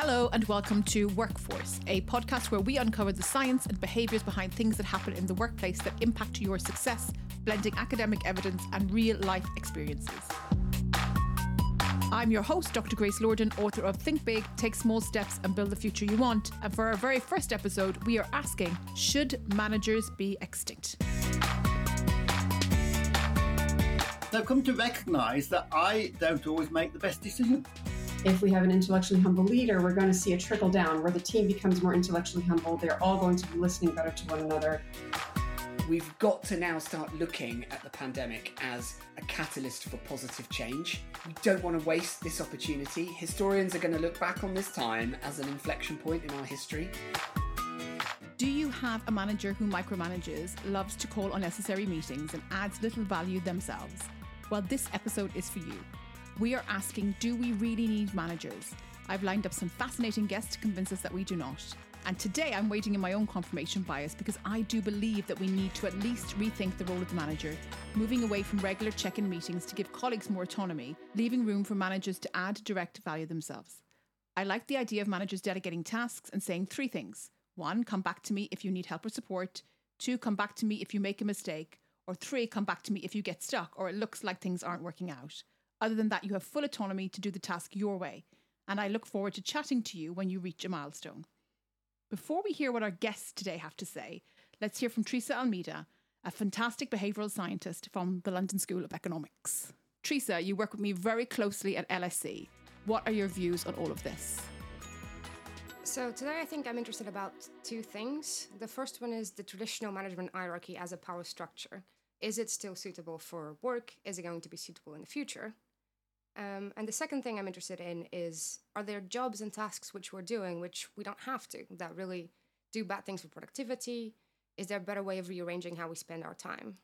Hello, and welcome to Workforce, a podcast where we uncover the science and behaviours behind things that happen in the workplace that impact your success, blending academic evidence and real life experiences. I'm your host, Dr. Grace Lordan, author of Think Big, Take Small Steps, and Build the Future You Want. And for our very first episode, we are asking Should managers be extinct? They've come to recognise that I don't always make the best decision. If we have an intellectually humble leader, we're going to see a trickle down where the team becomes more intellectually humble. They're all going to be listening better to one another. We've got to now start looking at the pandemic as a catalyst for positive change. We don't want to waste this opportunity. Historians are going to look back on this time as an inflection point in our history. Do you have a manager who micromanages, loves to call unnecessary meetings, and adds little value themselves? Well, this episode is for you. We are asking Do we really need managers? I've lined up some fascinating guests to convince us that we do not. And today I'm waiting in my own confirmation bias because I do believe that we need to at least rethink the role of the manager, moving away from regular check in meetings to give colleagues more autonomy, leaving room for managers to add direct value themselves. I like the idea of managers delegating tasks and saying three things one, come back to me if you need help or support, two, come back to me if you make a mistake, or three, come back to me if you get stuck or it looks like things aren't working out. Other than that, you have full autonomy to do the task your way, and I look forward to chatting to you when you reach a milestone. Before we hear what our guests today have to say, let's hear from Teresa Almeida, a fantastic behavioural scientist from the London School of Economics. Teresa, you work with me very closely at LSE. What are your views on all of this? So today I think I'm interested about two things. The first one is the traditional management hierarchy as a power structure. Is it still suitable for work? Is it going to be suitable in the future? Um, and the second thing I'm interested in is are there jobs and tasks which we're doing which we don't have to that really do bad things for productivity? Is there a better way of rearranging how we spend our time?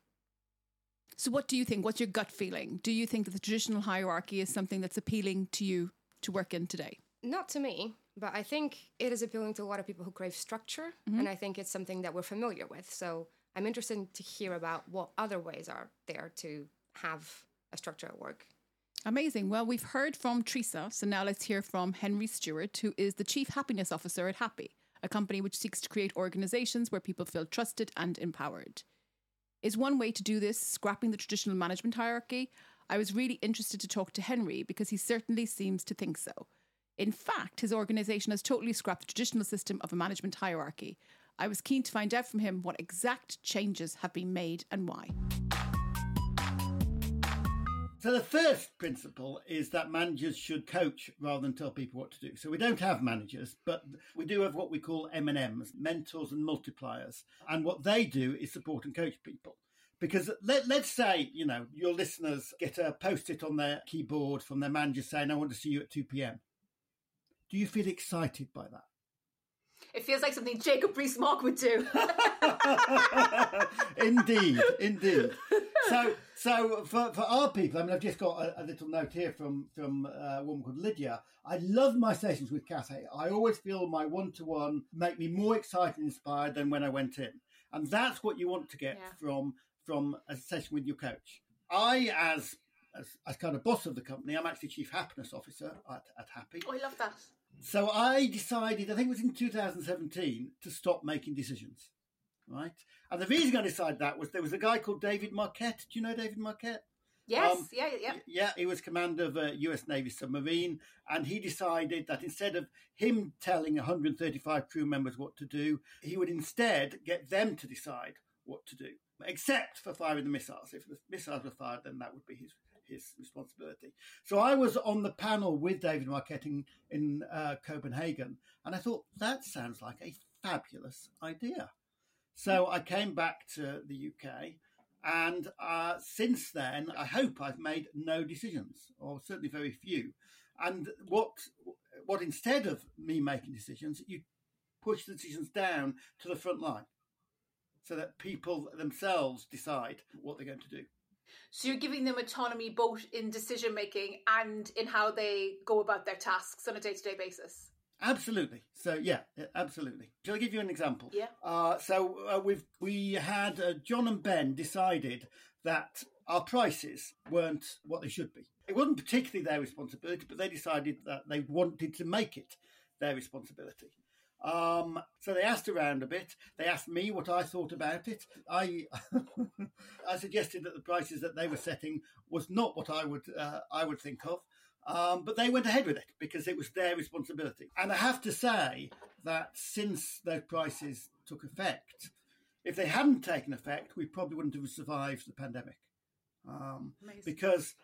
So, what do you think? What's your gut feeling? Do you think that the traditional hierarchy is something that's appealing to you to work in today? Not to me, but I think it is appealing to a lot of people who crave structure, Mm-hmm. and I think it's something that we're familiar with. So, I'm interested to hear about what other ways are there to have a structure at work. Amazing. Well, we've heard from Teresa, so now let's hear from Henry Stewart, who is the Chief Happiness Officer at Happy, a company which seeks to create organizations where people feel trusted and empowered. Is one way to do this scrapping the traditional management hierarchy? I was really interested to talk to Henry because he certainly seems to think so. In fact, his organization has totally scrapped the traditional system of a management hierarchy. I was keen to find out from him what exact changes have been made and why. So the first principle is that managers should coach rather than tell people what to do. So we don't have managers, but we do have what we call M&Ms, mentors and multipliers. And what they do is support and coach people. Because let, let's say, you know, your listeners get a post-it on their keyboard from their manager saying, I want to see you at 2 p.m. Do you feel excited by that? It feels like something Jacob Rees-Mogg would do. indeed, indeed. So, so for, for our people, I mean, I've just got a, a little note here from from uh, a woman called Lydia. I love my sessions with Cathay. I always feel my one to one make me more excited and inspired than when I went in, and that's what you want to get Yeah. from from a session with your coach. I, as as, as kind of boss of the company, I'm actually chief happiness officer at, at Happy. oh, I love that. So I decided, I think it was in 2017, to stop making decisions. Right. And the reason I decided that was there was a guy called David Marquet. Do you know David Marquet? Yes, Um, yeah, yeah. Yeah, he was commander of a US Navy submarine. And he decided that instead of him telling 135 crew members what to do, he would instead get them to decide what to do, except for firing the missiles. If the missiles were fired, then that would be his, his responsibility. So I was on the panel with David Marquet in, in uh, Copenhagen. And I thought, that sounds like a fabulous idea. So I came back to the UK, and uh, since then, I hope I've made no decisions, or certainly very few. And what what instead of me making decisions, you push the decisions down to the front line, so that people themselves decide what they're going to do. So you're giving them autonomy both in decision making and in how they go about their tasks on a day to day basis. Absolutely. So yeah, absolutely. Shall I give you an example? Yeah. Uh, so uh, we've we had uh, John and Ben decided that our prices weren't what they should be. It wasn't particularly their responsibility, but they decided that they wanted to make it their responsibility. Um, so they asked around a bit. They asked me what I thought about it. I I suggested that the prices that they were setting was not what I would uh, I would think of. Um, but they went ahead with it because it was their responsibility. And I have to say that since those prices took effect, if they hadn't taken effect, we probably wouldn't have survived the pandemic. Um, because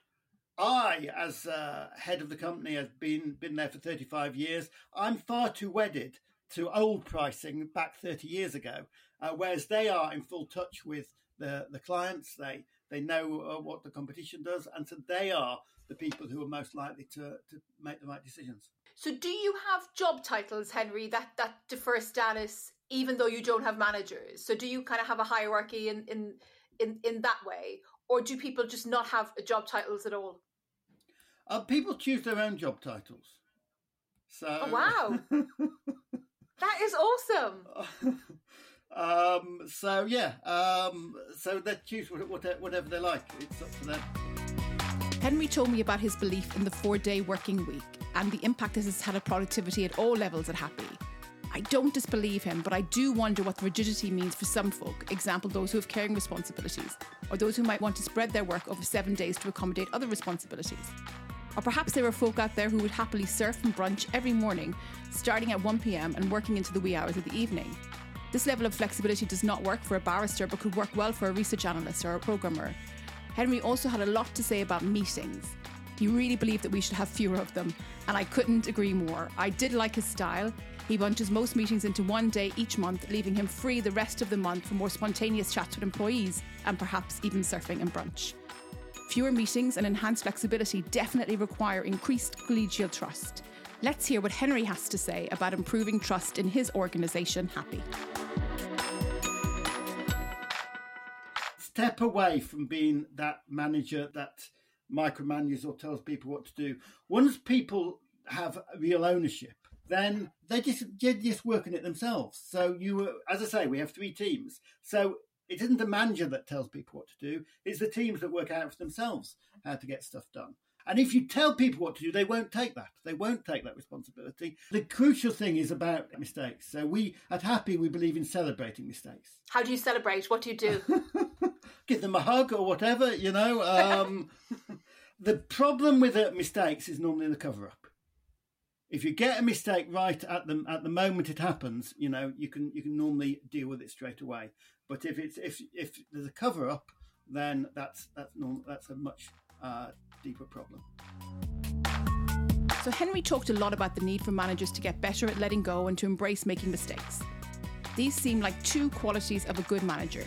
I, as uh, head of the company, have been been there for 35 years. I'm far too wedded to old pricing back 30 years ago, uh, whereas they are in full touch with the, the clients. They they know uh, what the competition does, and so they are the people who are most likely to, to make the right decisions. So, do you have job titles, Henry, that, that defer status even though you don't have managers? So, do you kind of have a hierarchy in, in, in, in that way? Or do people just not have job titles at all? Uh, people choose their own job titles. So, oh, wow. that is awesome. um, so, yeah. Um, so, they choose whatever they like. It's up to them. Henry told me about his belief in the four day working week and the impact this has had on productivity at all levels at Happy. I don't disbelieve him, but I do wonder what the rigidity means for some folk, example, those who have caring responsibilities, or those who might want to spread their work over seven days to accommodate other responsibilities. Or perhaps there are folk out there who would happily surf and brunch every morning, starting at 1pm and working into the wee hours of the evening. This level of flexibility does not work for a barrister, but could work well for a research analyst or a programmer, Henry also had a lot to say about meetings. He really believed that we should have fewer of them, and I couldn't agree more. I did like his style. He bunches most meetings into one day each month, leaving him free the rest of the month for more spontaneous chats with employees and perhaps even surfing and brunch. Fewer meetings and enhanced flexibility definitely require increased collegial trust. Let's hear what Henry has to say about improving trust in his organisation, Happy. Step away from being that manager that micromanages or tells people what to do. Once people have real ownership, then they just they're just working it themselves. So you, as I say, we have three teams. So it isn't the manager that tells people what to do; it's the teams that work out for themselves how to get stuff done. And if you tell people what to do, they won't take that. They won't take that responsibility. The crucial thing is about mistakes. So we at Happy we believe in celebrating mistakes. How do you celebrate? What do you do? Give them a hug or whatever, you know. Um, the problem with uh, mistakes is normally the cover up. If you get a mistake right at the at the moment it happens, you know you can you can normally deal with it straight away. But if it's if if there's a cover up, then that's that's normal, that's a much uh, deeper problem. So, Henry talked a lot about the need for managers to get better at letting go and to embrace making mistakes. These seem like two qualities of a good manager.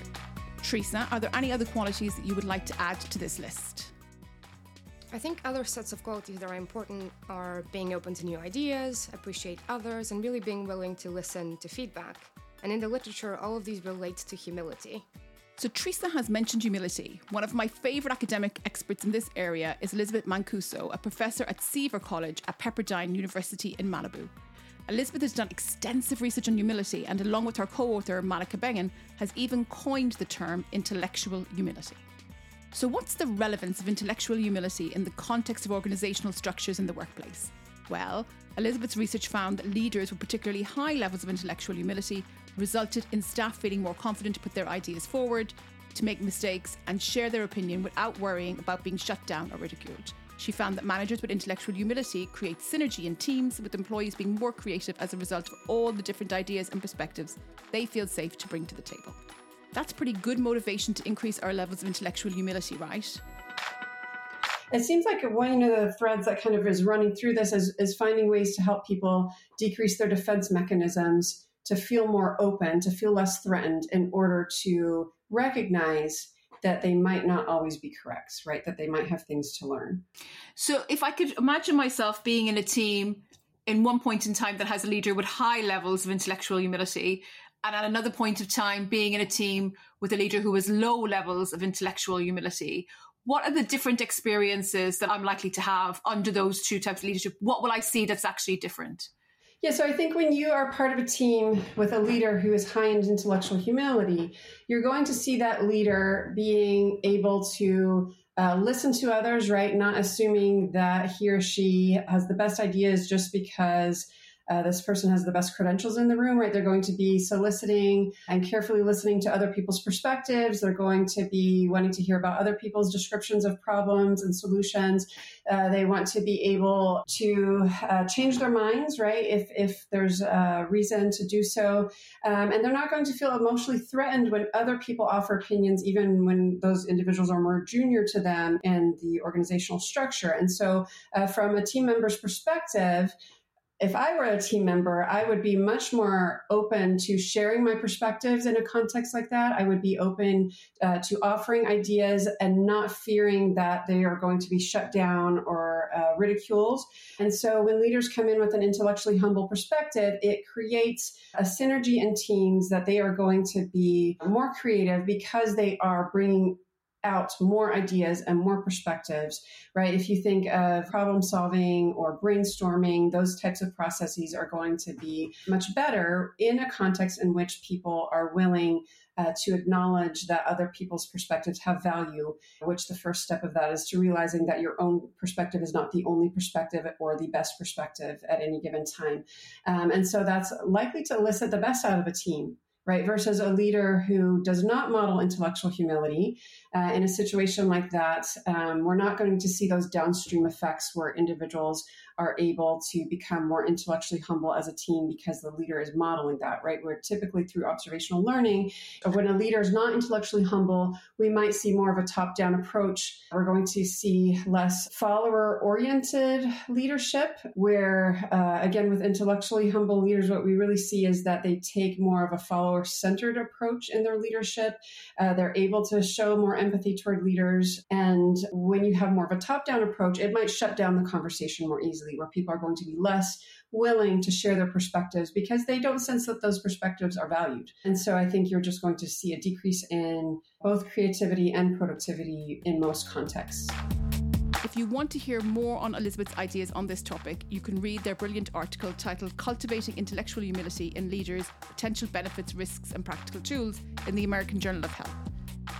Teresa, are there any other qualities that you would like to add to this list? I think other sets of qualities that are important are being open to new ideas, appreciate others, and really being willing to listen to feedback. And in the literature, all of these relate to humility. So, Teresa has mentioned humility. One of my favourite academic experts in this area is Elizabeth Mancuso, a professor at Seaver College at Pepperdine University in Malibu. Elizabeth has done extensive research on humility and, along with her co author, Malika Begin, has even coined the term intellectual humility. So, what's the relevance of intellectual humility in the context of organisational structures in the workplace? Well, Elizabeth's research found that leaders with particularly high levels of intellectual humility resulted in staff feeling more confident to put their ideas forward, to make mistakes, and share their opinion without worrying about being shut down or ridiculed. She found that managers with intellectual humility create synergy in teams, with employees being more creative as a result of all the different ideas and perspectives they feel safe to bring to the table. That's pretty good motivation to increase our levels of intellectual humility, right? It seems like one of the threads that kind of is running through this is, is finding ways to help people decrease their defense mechanisms to feel more open, to feel less threatened in order to recognize that they might not always be correct, right? That they might have things to learn. So if I could imagine myself being in a team in one point in time that has a leader with high levels of intellectual humility, and at another point of time being in a team with a leader who has low levels of intellectual humility, what are the different experiences that I'm likely to have under those two types of leadership? What will I see that's actually different? Yeah, so I think when you are part of a team with a leader who is high in intellectual humility, you're going to see that leader being able to uh, listen to others, right? Not assuming that he or she has the best ideas just because uh, this person has the best credentials in the room, right? They're going to be soliciting and carefully listening to other people's perspectives. They're going to be wanting to hear about other people's descriptions of problems and solutions. Uh, they want to be able to uh, change their minds, right? If, if there's a reason to do so. Um, and they're not going to feel emotionally threatened when other people offer opinions, even when those individuals are more junior to them in the organizational structure. And so, uh, from a team member's perspective, if I were a team member, I would be much more open to sharing my perspectives in a context like that. I would be open uh, to offering ideas and not fearing that they are going to be shut down or uh, ridiculed. And so when leaders come in with an intellectually humble perspective, it creates a synergy in teams that they are going to be more creative because they are bringing out more ideas and more perspectives, right? If you think of problem solving or brainstorming, those types of processes are going to be much better in a context in which people are willing uh, to acknowledge that other people's perspectives have value, which the first step of that is to realizing that your own perspective is not the only perspective or the best perspective at any given time. Um, and so that's likely to elicit the best out of a team right? Versus a leader who does not model intellectual humility. Uh, in a situation like that, um, we're not going to see those downstream effects where individuals are able to become more intellectually humble as a team because the leader is modeling that, right? We're typically through observational learning. When a leader is not intellectually humble, we might see more of a top down approach. We're going to see less follower oriented leadership, where, uh, again, with intellectually humble leaders, what we really see is that they take more of a follower centered approach in their leadership. Uh, they're able to show more empathy toward leaders. And when you have more of a top down approach, it might shut down the conversation more easily easily, where people are going to be less willing to share their perspectives because they don't sense that those perspectives are valued. And so I think you're just going to see a decrease in both creativity and productivity in most contexts. If you want to hear more on Elizabeth's ideas on this topic, you can read their brilliant article titled Cultivating Intellectual Humility in Leaders Potential Benefits, Risks, and Practical Tools in the American Journal of Health.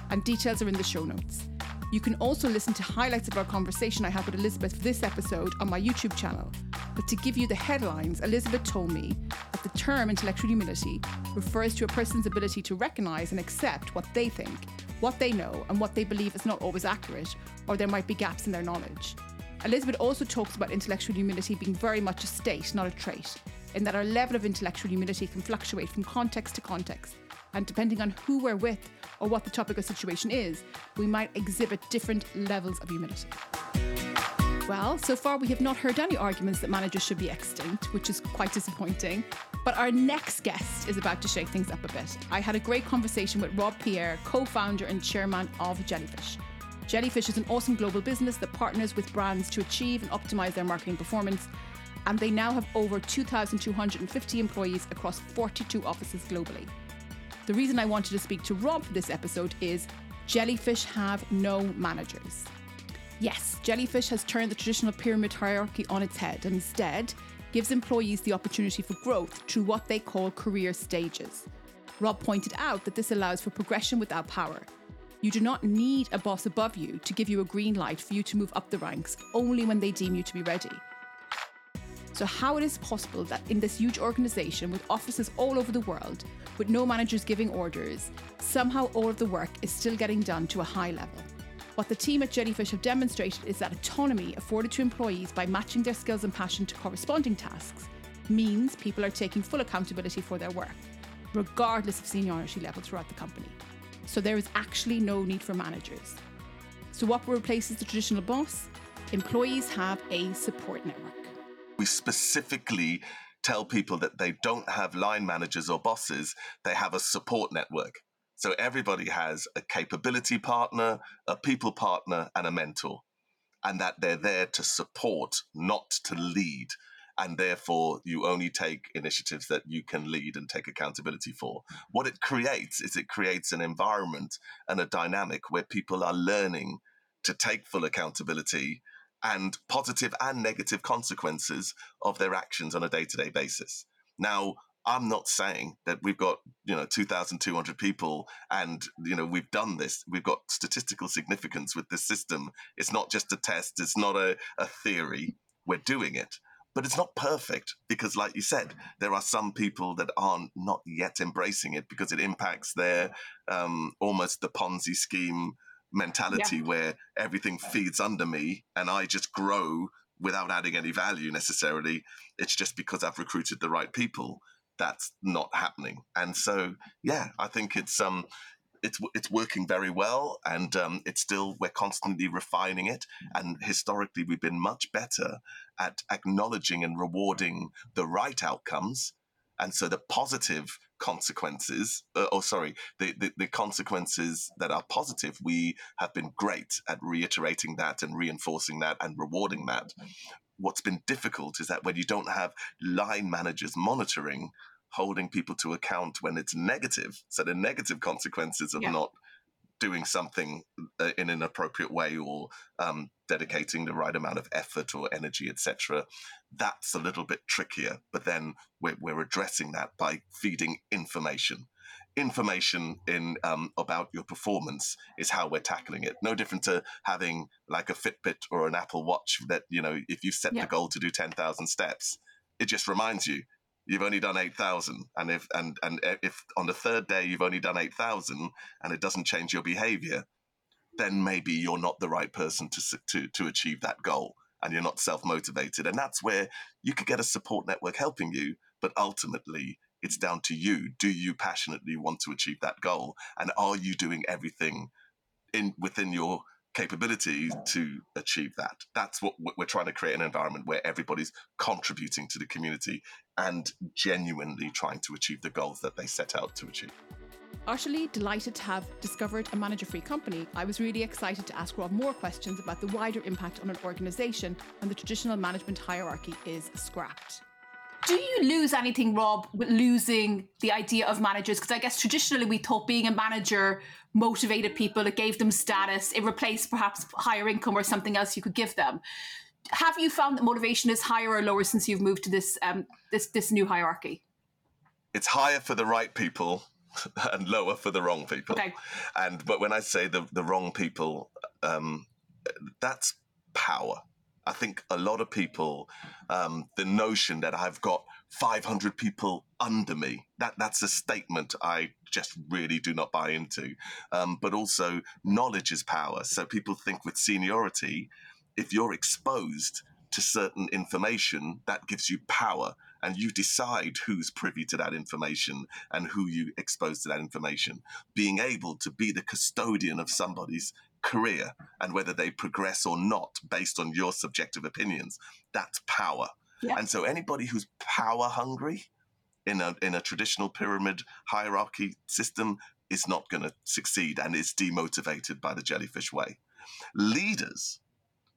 And details are in the show notes. You can also listen to highlights of our conversation I had with Elizabeth for this episode on my YouTube channel. But to give you the headlines, Elizabeth told me that the term intellectual humility refers to a person's ability to recognize and accept what they think, what they know, and what they believe is not always accurate, or there might be gaps in their knowledge. Elizabeth also talks about intellectual humility being very much a state, not a trait, in that our level of intellectual humility can fluctuate from context to context and depending on who we're with or what the topic or situation is, we might exhibit different levels of humility. Well, so far we have not heard any arguments that managers should be extinct, which is quite disappointing. But our next guest is about to shake things up a bit. I had a great conversation with Rob Pierre, co founder and chairman of Jellyfish. Jellyfish is an awesome global business that partners with brands to achieve and optimize their marketing performance. And they now have over 2,250 employees across 42 offices globally. The reason I wanted to speak to Rob for this episode is jellyfish have no managers. Yes, jellyfish has turned the traditional pyramid hierarchy on its head and instead gives employees the opportunity for growth through what they call career stages. Rob pointed out that this allows for progression without power. You do not need a boss above you to give you a green light for you to move up the ranks only when they deem you to be ready. So, how it is possible that in this huge organization with offices all over the world, with no managers giving orders, somehow all of the work is still getting done to a high level. What the team at Jellyfish have demonstrated is that autonomy afforded to employees by matching their skills and passion to corresponding tasks means people are taking full accountability for their work, regardless of seniority level throughout the company. So there is actually no need for managers. So, what replaces the traditional boss? Employees have a support network we specifically tell people that they don't have line managers or bosses, they have a support network. So everybody has a capability partner, a people partner, and a mentor, and that they're there to support, not to lead. And therefore, you only take initiatives that you can lead and take accountability for. What it creates is it creates an environment and a dynamic where people are learning to take full accountability and positive and negative consequences of their actions on a day to day basis. Now, I'm not saying that we've got, you know, 2,200 people and, you know, we've done this. We've got statistical significance with this system. It's not just a test, it's not a, a theory. We're doing it. but it's not perfect because like you said there are some people that aren't not yet embracing it because it impacts their um, almost the ponzi scheme mentality yeah. where everything feeds under me and i just grow without adding any value necessarily it's just because i've recruited the right people that's not happening and so yeah i think it's um it's it's working very well, and um, it's still we're constantly refining it. And historically, we've been much better at acknowledging and rewarding the right outcomes, and so the positive consequences, uh, or sorry, the, the, the consequences that are positive, we have been great at reiterating that and reinforcing that and rewarding that. What's been difficult is that when you don't have line managers monitoring holding people to account when it's negative. So the negative consequences of yeah. not doing something uh, in an appropriate way or um, dedicating the right amount of effort or energy, etc. That's a little bit trickier. But then we're, we're addressing that by feeding information. Information in um, about your performance is how we're tackling it. No different to having like a Fitbit or an Apple Watch that you know if you set yeah. the goal to do ten thousand steps, it just reminds you you've only done 8000 and if and and if on the third day you've only done 8000 and it doesn't change your behavior then maybe you're not the right person to to to achieve that goal and you're not self-motivated. And that's where you could get a support network helping you but ultimately it's down to you. Do you passionately want to achieve that goal? And are you doing everything in within your capability to achieve that. That's what we're trying to create an environment where everybody's contributing to the community and genuinely trying to achieve the goals that they set out to achieve. Utterly delighted to have discovered a manager free company, I was really excited to ask Rob more questions about the wider impact on an organisation when the traditional management hierarchy is scrapped. Do you lose anything, Rob, with losing the idea of managers? Because I guess traditionally we thought being a manager motivated people, it gave them status, it replaced perhaps higher income or something else you could give them. Have you found that motivation is higher or lower since you've moved to this um, this this new hierarchy? It's higher for the right people and lower for the wrong people. Okay. And but when I say the the wrong people, um, that's power. I think a lot of people, um, the notion that I've got 500 people under me, that that's a statement I just really do not buy into. Um, but also, knowledge is power. So people think with seniority, if you're exposed to certain information, that gives you power. And you decide who's privy to that information and who you expose to that information. Being able to be the custodian of somebody's career and whether they progress or not based on your subjective opinions. That's power. Yeah. And so anybody who's power hungry in a in a traditional pyramid hierarchy system is not going to succeed and is demotivated by the jellyfish way. Leaders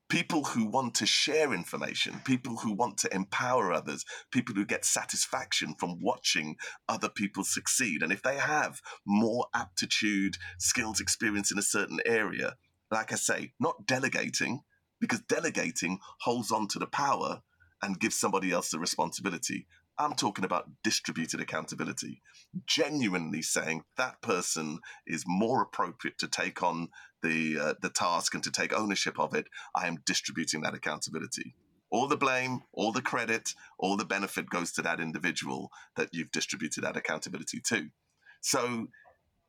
people who want to share information, people who want to empower others, people who get satisfaction from watching other people succeed. And if they have more aptitude, skills, experience in a certain area, like I say, not delegating, because delegating holds on to the power and gives somebody else the responsibility. I'm talking about distributed accountability, genuinely saying that person is more appropriate to take on the uh, the task and to take ownership of it. I am distributing that accountability. All the blame, all the credit, all the benefit goes to that individual that you've distributed that accountability to. So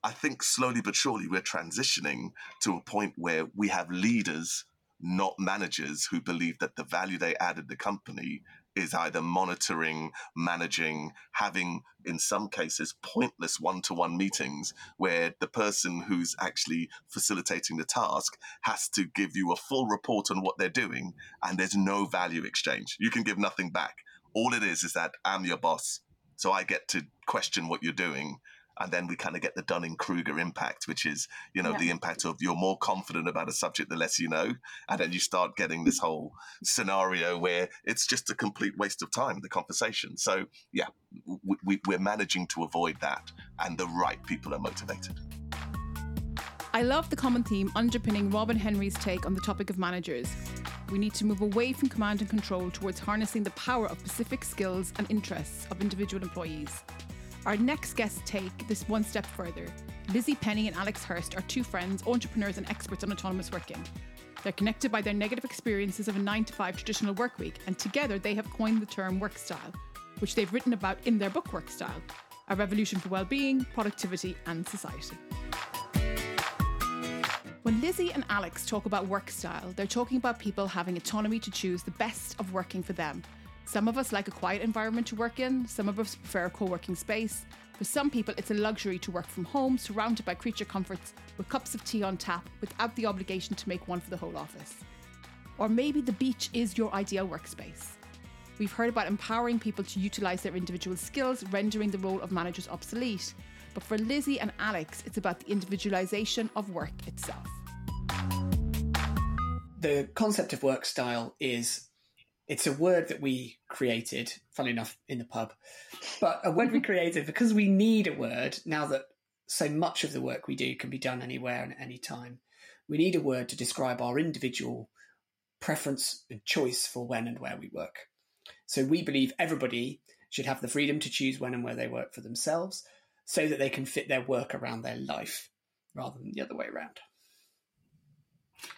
I think slowly but surely we're transitioning to a point where we have leaders, not managers, who believe that the value they added the company is either monitoring, managing, having, in some cases, pointless one to one meetings where the person who's actually facilitating the task has to give you a full report on what they're doing and there's no value exchange. You can give nothing back. All it is is that I'm your boss. So I get to question what you're doing and then we kind of get the Dunning Kruger impact, which is you know yeah. the impact of you're more confident about a subject the less you know, and then you start getting this whole scenario where it's just a complete waste of time the conversation. So yeah, we, we're managing to avoid that, and the right people are motivated. I love the common theme underpinning Rob and Henry's take on the topic of managers. We need to move away from command and control towards harnessing the power of specific skills and interests of individual employees. Our next guests take this one step further. Lizzie Penny and Alex Hirst are two friends, entrepreneurs, and experts on autonomous working. They're connected by their negative experiences of a 9 to 5 traditional work week, and together they have coined the term work style, which they've written about in their book Work Style A Revolution for Wellbeing, Productivity and Society. When Lizzie and Alex talk about work style, they're talking about people having autonomy to choose the best of working for them. Some of us like a quiet environment to work in, some of us prefer a co working space. For some people, it's a luxury to work from home, surrounded by creature comforts, with cups of tea on tap, without the obligation to make one for the whole office. Or maybe the beach is your ideal workspace. We've heard about empowering people to utilise their individual skills, rendering the role of managers obsolete. But for Lizzie and Alex, it's about the individualisation of work itself. The concept of work style is it's a word that we created, funnily enough, in the pub, but a word we created because we need a word now that so much of the work we do can be done anywhere and at any time. We need a word to describe our individual preference and choice for when and where we work. So we believe everybody should have the freedom to choose when and where they work for themselves so that they can fit their work around their life rather than the other way around.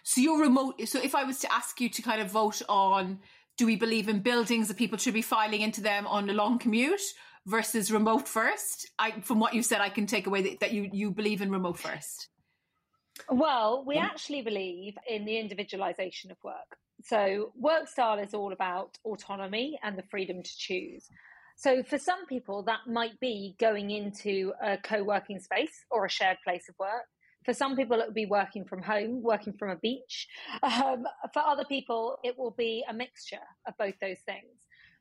So you're remote. So if I was to ask you to kind of vote on do we believe in buildings that people should be filing into them on a long commute versus remote first? I, from what you said, I can take away that, that you, you believe in remote first. Well, we actually believe in the individualization of work. So, work style is all about autonomy and the freedom to choose. So, for some people, that might be going into a co working space or a shared place of work. For some people, it will be working from home, working from a beach. Um, for other people, it will be a mixture of both those things.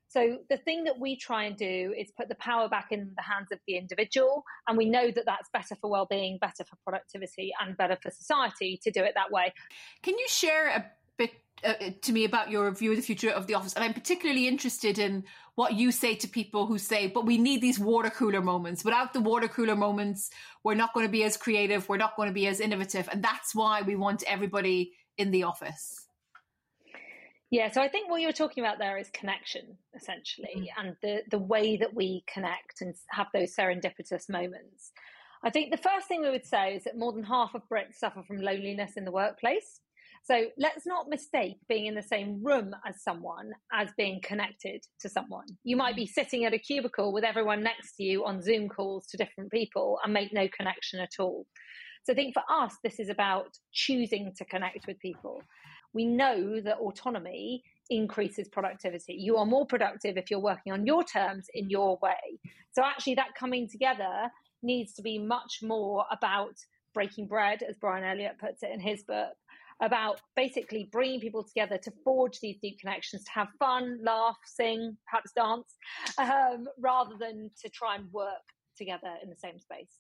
So the thing that we try and do is put the power back in the hands of the individual, and we know that that's better for well-being, better for productivity, and better for society to do it that way. Can you share a bit uh, to me about your view of the future of the office? And I'm particularly interested in what you say to people who say, "But we need these water cooler moments. Without the water cooler moments, we're not going to be as creative. We're not going to be as innovative, and that's why we want everybody in the office." Yeah, so I think what you're talking about there is connection, essentially, mm-hmm. and the, the way that we connect and have those serendipitous moments. I think the first thing we would say is that more than half of Brits suffer from loneliness in the workplace. So let's not mistake being in the same room as someone as being connected to someone. You might be mm. sitting at a cubicle with everyone next to you on Zoom calls to different people and make no connection at all. So I think for us, this is about choosing to connect with people we know that autonomy increases productivity. You are more productive if you're working on your terms in your way. So, actually, that coming together needs to be much more about breaking bread, as Brian Elliott puts it in his book, about basically bringing people together to forge these deep connections, to have fun, laugh, sing, perhaps dance, um, rather than to try and work together in the same space.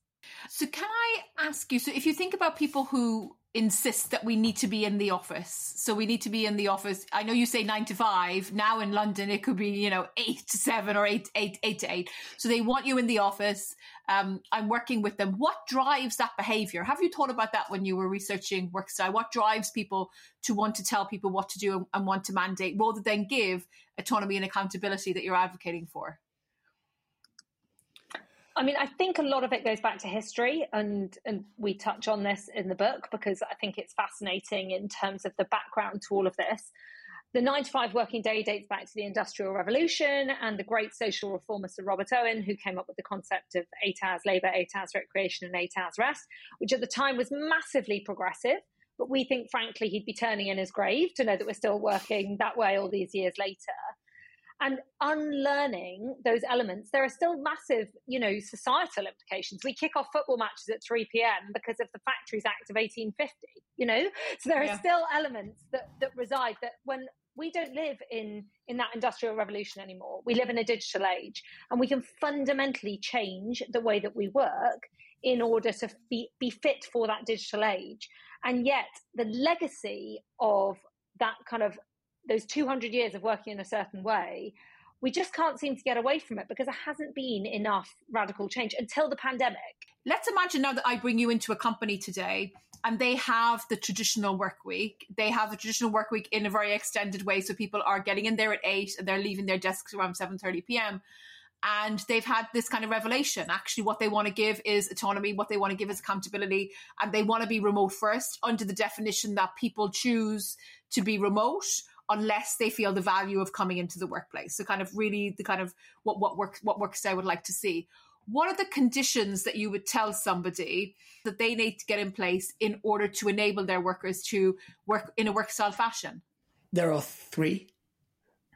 So, can I ask you? So, if you think about people who insist that we need to be in the office, so we need to be in the office. I know you say nine to five. Now in London, it could be you know eight to seven or eight eight eight to eight. So they want you in the office. Um, I'm working with them. What drives that behavior? Have you thought about that when you were researching work style? What drives people to want to tell people what to do and want to mandate rather than give autonomy and accountability that you're advocating for? I mean, I think a lot of it goes back to history, and and we touch on this in the book because I think it's fascinating in terms of the background to all of this. The nine to five working day dates back to the Industrial Revolution and the great social reformer Sir Robert Owen, who came up with the concept of eight hours labour, eight hours recreation, and eight hours rest, which at the time was massively progressive. But we think, frankly, he'd be turning in his grave to know that we're still working that way all these years later and unlearning those elements. There are still massive you know societal implications. We kick off football matches at 3 p.m because of the factories act of 1850 you know? So there are yeah. still elements that that reside that when we don't live in in that industrial revolution anymore. We live in a digital age and we can fundamentally change the way that we work in order to be, be fit for that digital age. And yet the legacy of that kind of those 200 years of working in a certain way, we just can't seem to get away from it because there hasn't been enough radical change until the pandemic. Let's imagine now that I bring you into a company today and they have the traditional work week. They have the traditional work week in a very extended way. So people are getting in there at eight and they're leaving their desks around 7.30 p.m. and they've had this kind of revelation. Actually, what they want to give is autonomy, what they want to give is accountability, and they want to be remote first under the definition that people choose to be remote unless they feel the value of coming into the workplace. So kind of really the kind of what what works what works I would like to see. What are the conditions that you would tell somebody that they need to get in place in order to enable their workers to work in a work style fashion? There are three.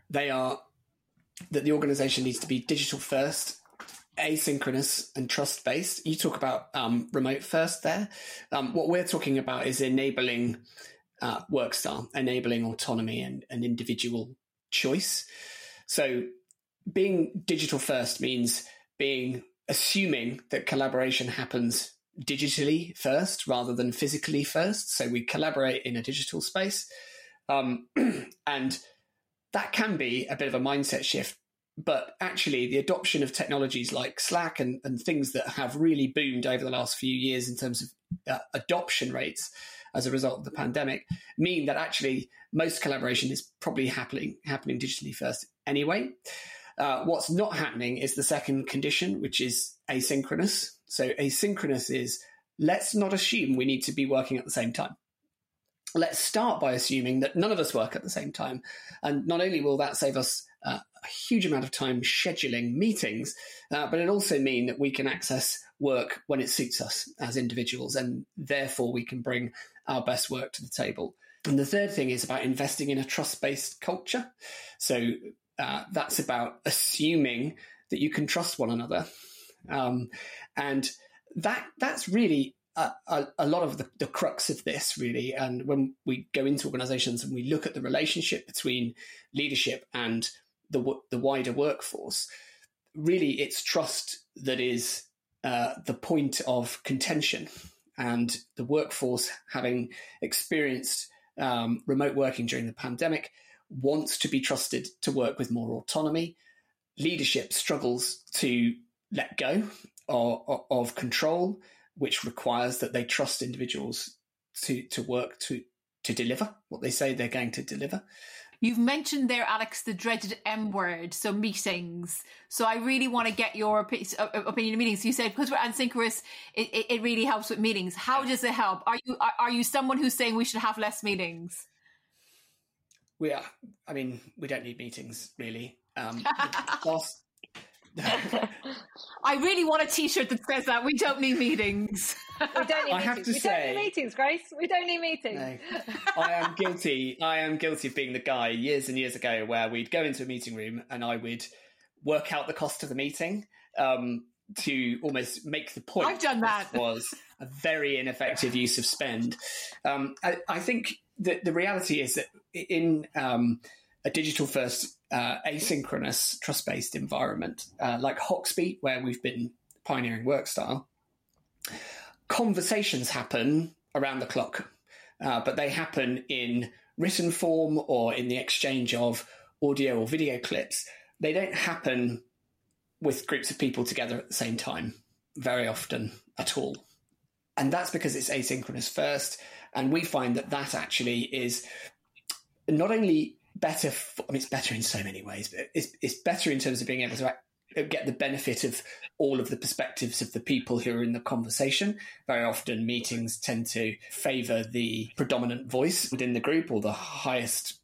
They are that the organization needs to be digital first, asynchronous, and trust based. You talk about um, remote first there. Um, what we're talking about is enabling uh, work style, enabling autonomy and, and individual choice. So, being digital first means being assuming that collaboration happens digitally first rather than physically first. So, we collaborate in a digital space. Um, and that can be a bit of a mindset shift. But actually, the adoption of technologies like Slack and, and things that have really boomed over the last few years in terms of uh, adoption rates as a result of the pandemic mean that actually most collaboration is probably happening happening digitally first anyway. Uh, what's not happening is the second condition, which is asynchronous. So asynchronous is let's not assume we need to be working at the same time let's start by assuming that none of us work at the same time. And not only will that save us uh, a huge amount of time scheduling meetings, uh, but it also mean that we can access work when it suits us as individuals, and therefore we can bring our best work to the table. And the third thing is about investing in a trust based culture. So uh, that's about assuming that you can trust one another. Um, and that that's really a, a, lot of the, the, crux of this really and when we go into organizations and we look at the relationship between leadership and the, the wider workforce really it's trust that is uh, the point of contention and the workforce having experienced um, remote working during the pandemic wants to be trusted to work with more autonomy leadership struggles to let go of, of control which requires that they trust individuals to to work to to deliver what they say they're going to deliver. You've mentioned there, Alex, the dreaded M word, so meetings. So I really want to get your opinion of meetings. You said because we're asynchronous, it, it, really helps with meetings. How does it help? Are you are, are you someone who's saying we should have less meetings? We are. I mean, we don't need meetings really. Um, last I really want a T-shirt that says that we don't need meetings. we don't need I meetings. have to we say, don't need meetings, Grace. We don't need meetings. No, I am guilty. I am guilty of being the guy years and years ago where we'd go into a meeting room and I would work out the cost of the meeting um, to almost make the point. I've done that. Was a very ineffective use of spend. Um, I, I, think that the reality is that in um, a digital first uh, asynchronous trust based environment uh, like Hoxby, where we've been pioneering work style, conversations happen around the clock, uh, but they happen in written form or in the exchange of audio or video clips. They don't happen with groups of people together at the same time very often at all. And that's because it's asynchronous first. And we find that that actually is not only better. For, I mean, it's better in so many ways, but it's, it's better in terms of being able to get the benefit of all of the perspectives of the people who are in the conversation. Very often, meetings tend to favour the predominant voice within the group or the highest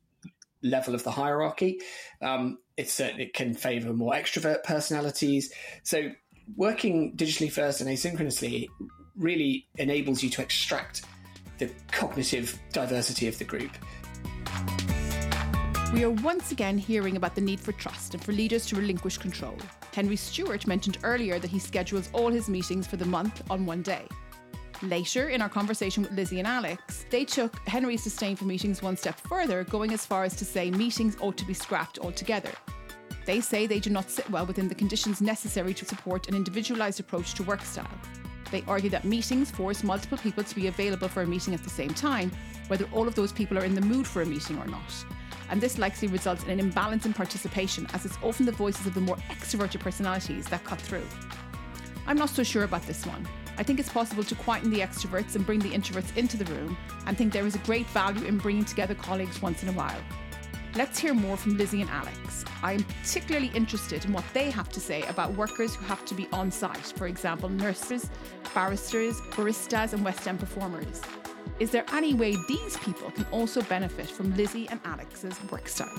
level of the hierarchy. Um, it's it can favour more extrovert personalities. So, working digitally first and asynchronously really enables you to extract the cognitive diversity of the group. We are once again hearing about the need for trust and for leaders to relinquish control. Henry Stewart mentioned earlier that he schedules all his meetings for the month on one day. Later, in our conversation with Lizzie and Alex, they took Henry's disdain for meetings one step further, going as far as to say meetings ought to be scrapped altogether. They say they do not sit well within the conditions necessary to support an individualised approach to work style. They argue that meetings force multiple people to be available for a meeting at the same time, whether all of those people are in the mood for a meeting or not and this likely results in an imbalance in participation as it's often the voices of the more extroverted personalities that cut through. I'm not so sure about this one. I think it's possible to quieten the extroverts and bring the introverts into the room and think there is a great value in bringing together colleagues once in a while. Let's hear more from Lizzie and Alex. I am particularly interested in what they have to say about workers who have to be on site, for example, nurses, barristers, baristas, and West End performers. Is there any way these people can also benefit from Lizzie and Alex's work style?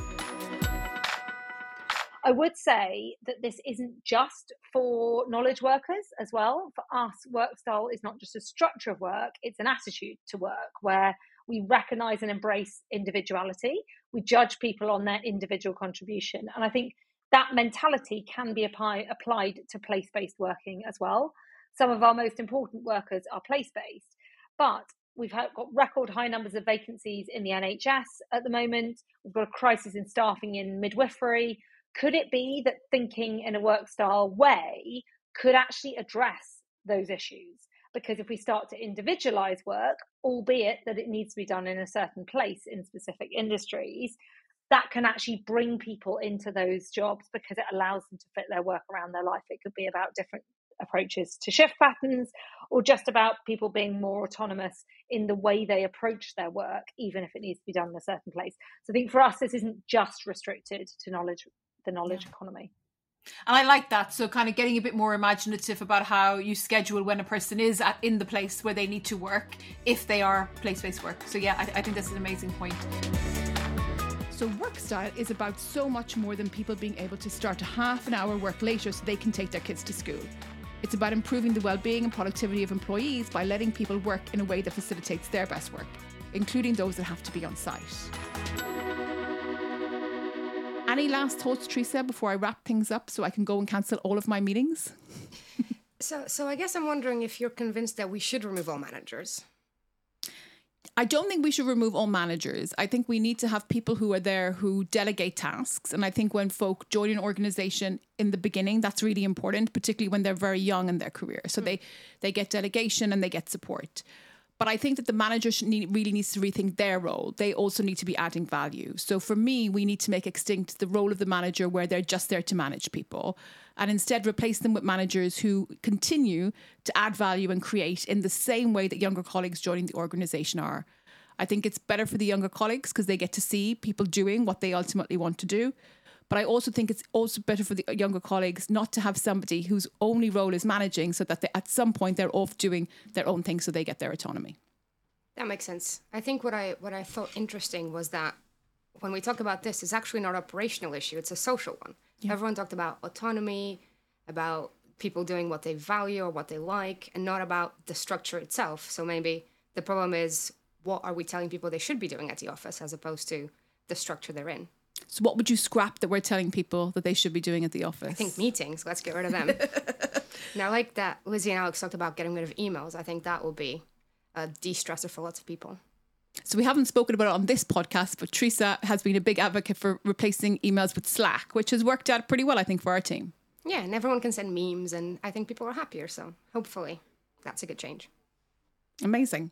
I would say that this isn't just for knowledge workers as well. For us, work style is not just a structure of work, it's an attitude to work where we recognize and embrace individuality. We judge people on their individual contribution. And I think that mentality can be apply, applied to place based working as well. Some of our most important workers are place based, but we've got record high numbers of vacancies in the NHS at the moment. We've got a crisis in staffing in midwifery. Could it be that thinking in a work style way could actually address those issues? Because if we start to individualize work, albeit that it needs to be done in a certain place in specific industries, that can actually bring people into those jobs because it allows them to fit their work around their life. It could be about different approaches to shift patterns or just about people being more autonomous in the way they approach their work, even if it needs to be done in a certain place. So I think for us, this isn't just restricted to knowledge, the knowledge yeah. economy. And I like that. So, kind of getting a bit more imaginative about how you schedule when a person is at, in the place where they need to work if they are place based work. So, yeah, I, I think that's an amazing point. So, work style is about so much more than people being able to start a half an hour work later so they can take their kids to school. It's about improving the well-being and productivity of employees by letting people work in a way that facilitates their best work, including those that have to be on site. Any last thoughts, Teresa, before I wrap things up so I can go and cancel all of my meetings? so, so I guess I'm wondering if you're convinced that we should remove all managers. I don't think we should remove all managers. I think we need to have people who are there who delegate tasks. And I think when folk join an organization in the beginning, that's really important, particularly when they're very young in their career. So mm. they they get delegation and they get support. But I think that the manager need, really needs to rethink their role. They also need to be adding value. So for me, we need to make extinct the role of the manager where they're just there to manage people and instead replace them with managers who continue to add value and create in the same way that younger colleagues joining the organization are. I think it's better for the younger colleagues because they get to see people doing what they ultimately want to do. But I also think it's also better for the younger colleagues not to have somebody whose only role is managing so that they, at some point they're off doing their own thing so they get their autonomy. That makes sense. I think what I what I thought interesting was that when we talk about this, it's actually not an operational issue, it's a social one. Yeah. Everyone talked about autonomy, about people doing what they value or what they like, and not about the structure itself. So maybe the problem is what are we telling people they should be doing at the office as opposed to the structure they're in? So, what would you scrap that we're telling people that they should be doing at the office? I think meetings. Let's get rid of them. now, like that, Lizzie and Alex talked about getting rid of emails. I think that will be a de stressor for lots of people. So, we haven't spoken about it on this podcast, but Teresa has been a big advocate for replacing emails with Slack, which has worked out pretty well, I think, for our team. Yeah, and everyone can send memes, and I think people are happier. So, hopefully, that's a good change. Amazing.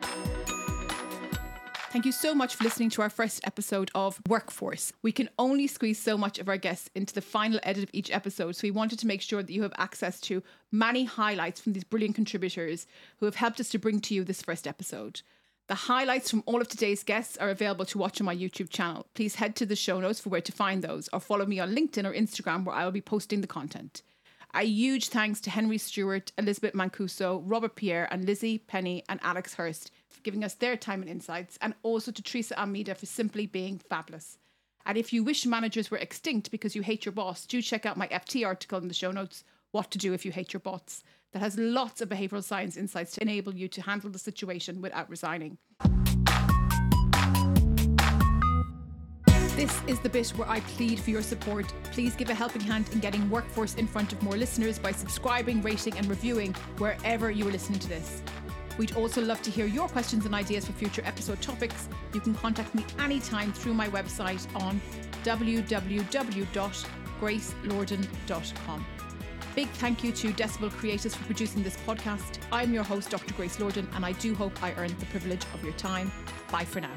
Thank you so much for listening to our first episode of Workforce. We can only squeeze so much of our guests into the final edit of each episode, so we wanted to make sure that you have access to many highlights from these brilliant contributors who have helped us to bring to you this first episode. The highlights from all of today's guests are available to watch on my YouTube channel. Please head to the show notes for where to find those, or follow me on LinkedIn or Instagram where I will be posting the content. A huge thanks to Henry Stewart, Elizabeth Mancuso, Robert Pierre, and Lizzie Penny and Alex Hirst for giving us their time and insights, and also to Teresa Almeida for simply being fabulous. And if you wish managers were extinct because you hate your boss, do check out my FT article in the show notes, What to Do If You Hate Your Boss, that has lots of behavioral science insights to enable you to handle the situation without resigning. This is the bit where I plead for your support. Please give a helping hand in getting Workforce in front of more listeners by subscribing, rating, and reviewing wherever you are listening to this. We'd also love to hear your questions and ideas for future episode topics. You can contact me anytime through my website on www.gracelordan.com. Big thank you to Decibel Creators for producing this podcast. I'm your host, Dr. Grace Lordan, and I do hope I earned the privilege of your time. Bye for now.